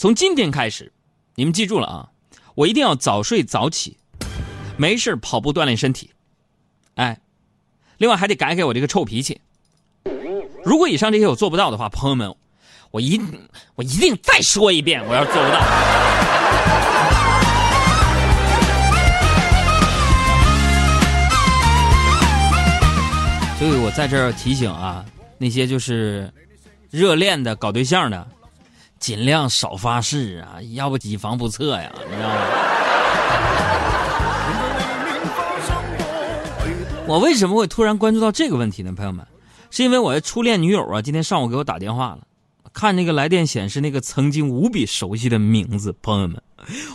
从今天开始，你们记住了啊，我一定要早睡早起，没事跑步锻炼身体。哎，另外还得改改我这个臭脾气。如果以上这些我做不到的话，朋友们，我一我一定再说一遍，我要做不到。所以我在这儿提醒啊，那些就是热恋的、搞对象的，尽量少发誓啊，要不以防不测呀，你知道吗？我为什么会突然关注到这个问题呢，朋友们？是因为我的初恋女友啊，今天上午给我打电话了，看那个来电显示那个曾经无比熟悉的名字，朋友们，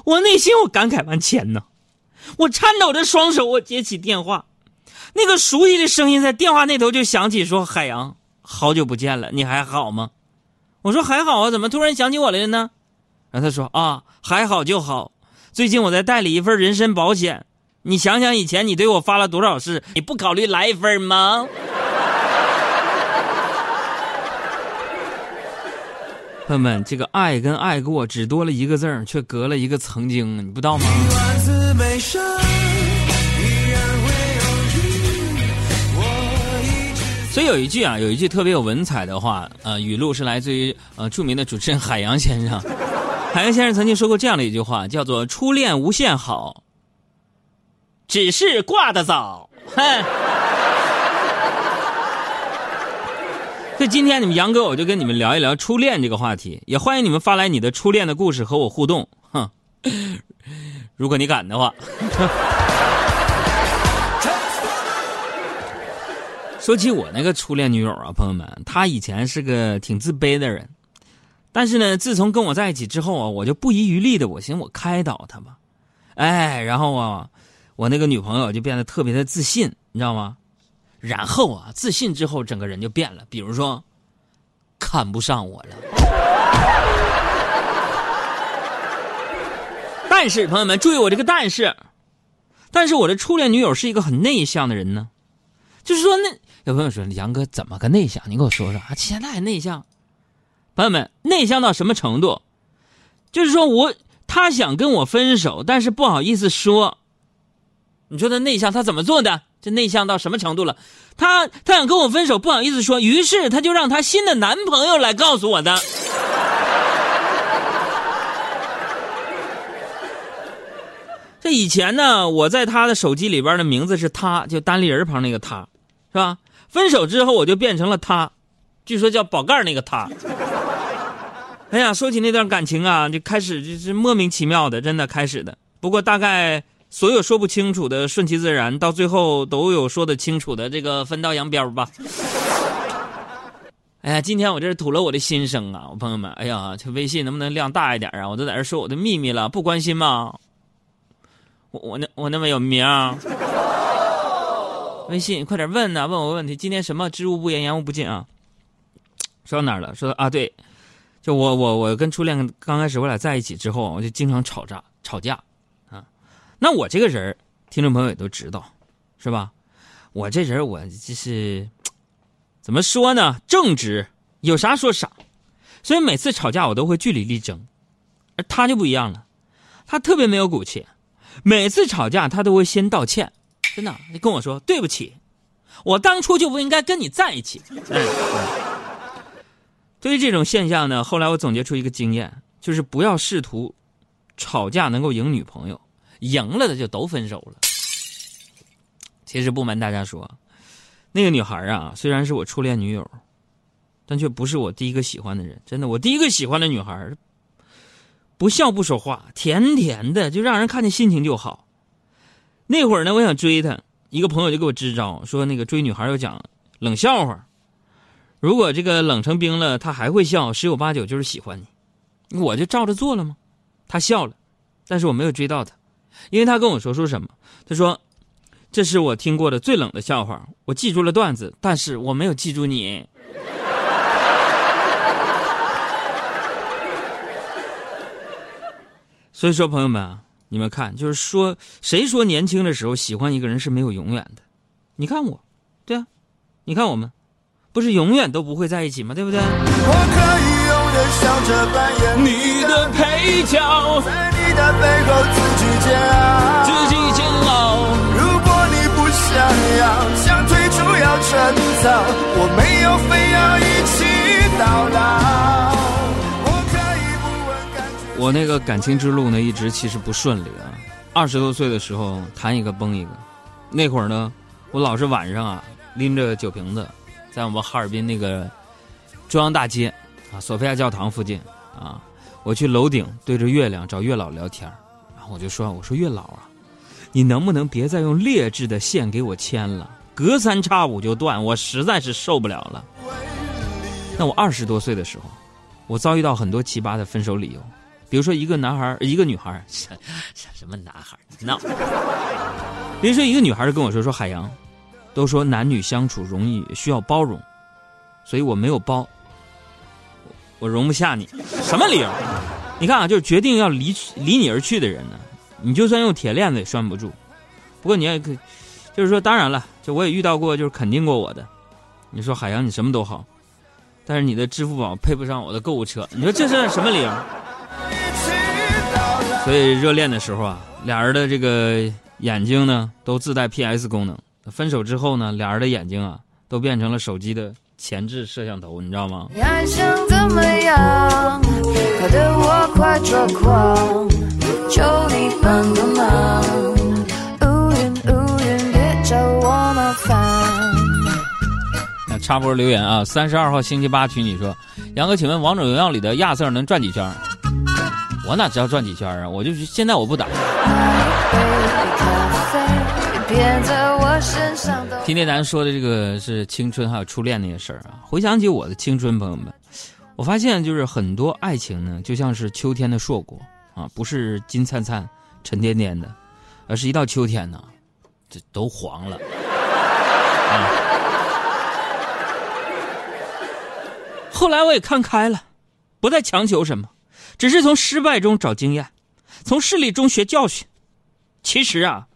我内心我感慨万千呢。我颤抖着双手，我接起电话，那个熟悉的声音在电话那头就响起，说：“海洋，好久不见了，你还好吗？”我说：“还好啊，怎么突然想起我来了呢？”然后他说：“啊，还好就好。最近我在代理一份人身保险，你想想以前你对我发了多少誓，你不考虑来一份吗？” 朋友们，这个爱跟爱过只多了一个字儿，却隔了一个曾经，你不知道吗？所以有一句啊，有一句特别有文采的话，呃，语录是来自于呃著名的主持人海洋先生。海洋先生曾经说过这样的一句话，叫做“初恋无限好，只是挂的早”。哼。所以今天你们杨哥，我就跟你们聊一聊初恋这个话题，也欢迎你们发来你的初恋的故事和我互动。哼，如果你敢的话。说起我那个初恋女友啊，朋友们，她以前是个挺自卑的人，但是呢，自从跟我在一起之后啊，我就不遗余力的，我寻思我开导她吧，哎，然后啊，我那个女朋友就变得特别的自信，你知道吗？然后啊，自信之后，整个人就变了。比如说，看不上我了。但是朋友们注意，我这个但是，但是我的初恋女友是一个很内向的人呢。就是说，那有朋友说杨哥怎么个内向？你给我说说啊！现在还内向？朋友们，内向到什么程度？就是说我他想跟我分手，但是不好意思说。你说他内向，他怎么做的？这内向到什么程度了？他他想跟我分手，不好意思说，于是他就让他新的男朋友来告诉我的。这以前呢，我在他的手机里边的名字是他，就单立人旁那个他，是吧？分手之后我就变成了他，据说叫宝盖那个他。哎呀，说起那段感情啊，就开始就是莫名其妙的，真的开始的。不过大概。所有说不清楚的顺其自然，到最后都有说得清楚的这个分道扬镳吧。哎呀，今天我这是吐了我的心声啊，我朋友们，哎呀，这微信能不能量大一点啊？我都在这说我的秘密了，不关心吗？我我那我那么有名，微信快点问呐，问我问题。今天什么知无不言，言无不尽啊？说到哪儿了？说啊，对，就我我我跟初恋刚开始我俩在一起之后，我就经常吵架吵架啊。那我这个人听众朋友也都知道，是吧？我这人我就是怎么说呢？正直，有啥说啥，所以每次吵架我都会据理力争。而他就不一样了，他特别没有骨气，每次吵架他都会先道歉，真的，你跟我说对不起，我当初就不应该跟你在一起。对于这种现象呢，后来我总结出一个经验，就是不要试图吵架能够赢女朋友。赢了的就都分手了。其实不瞒大家说，那个女孩啊，虽然是我初恋女友，但却不是我第一个喜欢的人。真的，我第一个喜欢的女孩，不笑不说话，甜甜的，就让人看见心情就好。那会儿呢，我想追她，一个朋友就给我支招，说那个追女孩要讲冷笑话，如果这个冷成冰了，她还会笑，十有八九就是喜欢你。我就照着做了吗？她笑了，但是我没有追到她。因为她跟我说说什么？她说：“这是我听过的最冷的笑话。我记住了段子，但是我没有记住你。” 所以说，朋友们啊，你们看，就是说，谁说年轻的时候喜欢一个人是没有永远的？你看我，对啊，你看我们，不是永远都不会在一起吗？对不对？我可以永远笑着扮演你的配角，在你的背后自己煎熬，自己煎熬。如果你不想要，想退出要趁早，我没有非要一起我那个感情之路呢，一直其实不顺利啊。二十多岁的时候谈一个崩一个，那会儿呢，我老是晚上啊拎着酒瓶子，在我们哈尔滨那个中央大街啊索菲亚教堂附近啊，我去楼顶对着月亮找月老聊天然后我就说：“我说月老啊，你能不能别再用劣质的线给我牵了，隔三差五就断，我实在是受不了了。”那我二十多岁的时候，我遭遇到很多奇葩的分手理由。比如说，一个男孩一个女孩 什什么男孩闹。比如说，一个女孩就跟我说：“说海洋，都说男女相处容易需要包容，所以我没有包，我容不下你。什么理由？你看啊，就是决定要离离你而去的人呢，你就算用铁链子也拴不住。不过你也可，就是说，当然了，就我也遇到过，就是肯定过我的。你说海洋，你什么都好，但是你的支付宝配不上我的购物车，你说这是什么理由？”所以热恋的时候啊，俩人的这个眼睛呢都自带 PS 功能。分手之后呢，俩人的眼睛啊都变成了手机的前置摄像头，你知道吗？你还想怎么样？搞得我快抓狂，求你帮个忙，无缘无缘别找我麻烦。那插播留言啊，三十二号星期八群里说，杨哥，请问王者荣耀里的亚瑟能转几圈？我哪知道转几圈啊？我就现在我不打。今天咱说的这个是青春还有初恋那些事儿啊。回想起我的青春，朋友们，我发现就是很多爱情呢，就像是秋天的硕果啊，不是金灿灿、沉甸甸的，而是一到秋天呢，这都黄了。啊。后来我也看开了，不再强求什么。只是从失败中找经验，从事例中学教训。其实啊，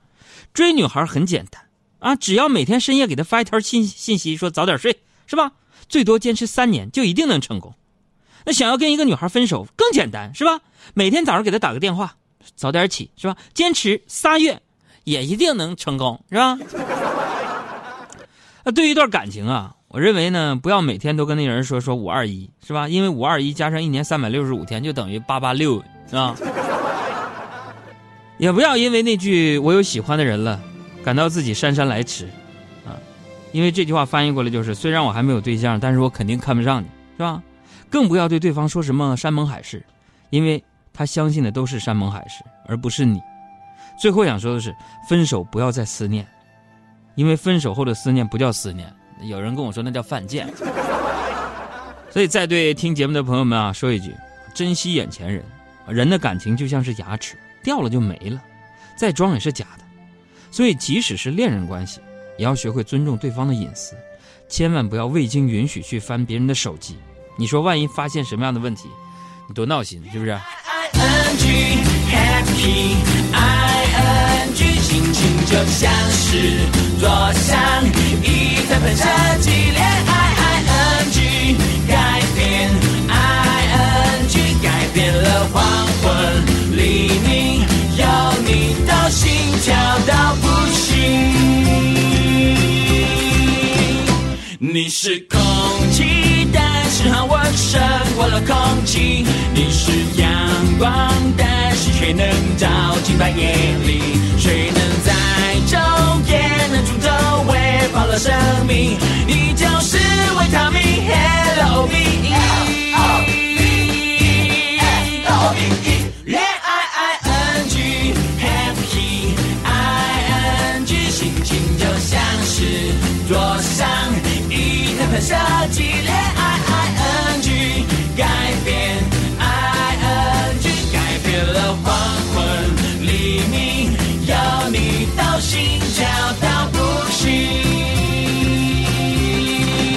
追女孩很简单啊，只要每天深夜给她发一条信信息，说早点睡，是吧？最多坚持三年就一定能成功。那想要跟一个女孩分手更简单，是吧？每天早上给她打个电话，早点起，是吧？坚持仨月也一定能成功，是吧？那对于一段感情啊。我认为呢，不要每天都跟那人说说五二一，是吧？因为五二一加上一年三百六十五天，就等于八八六，是吧？也不要因为那句“我有喜欢的人了”，感到自己姗姗来迟，啊！因为这句话翻译过来就是：虽然我还没有对象，但是我肯定看不上你，是吧？更不要对对方说什么山盟海誓，因为他相信的都是山盟海誓，而不是你。最后想说的是，分手不要再思念，因为分手后的思念不叫思念。有人跟我说那叫犯贱，所以再对听节目的朋友们啊说一句：珍惜眼前人。人的感情就像是牙齿，掉了就没了，再装也是假的。所以即使是恋人关系，也要学会尊重对方的隐私，千万不要未经允许去翻别人的手机。你说万一发现什么样的问题，你多闹心，是不是？心情就像是坐上一台喷射机，恋爱 I N G 改变 I N G 改变了黄昏黎明，有你到心跳到不行。你是空气，但是和我胜过了空气。你是阳光，但是却能照进半夜里。生命，你就是维他命。Hello，恋爱 ING happyING，心情就像是坐上一台喷射机。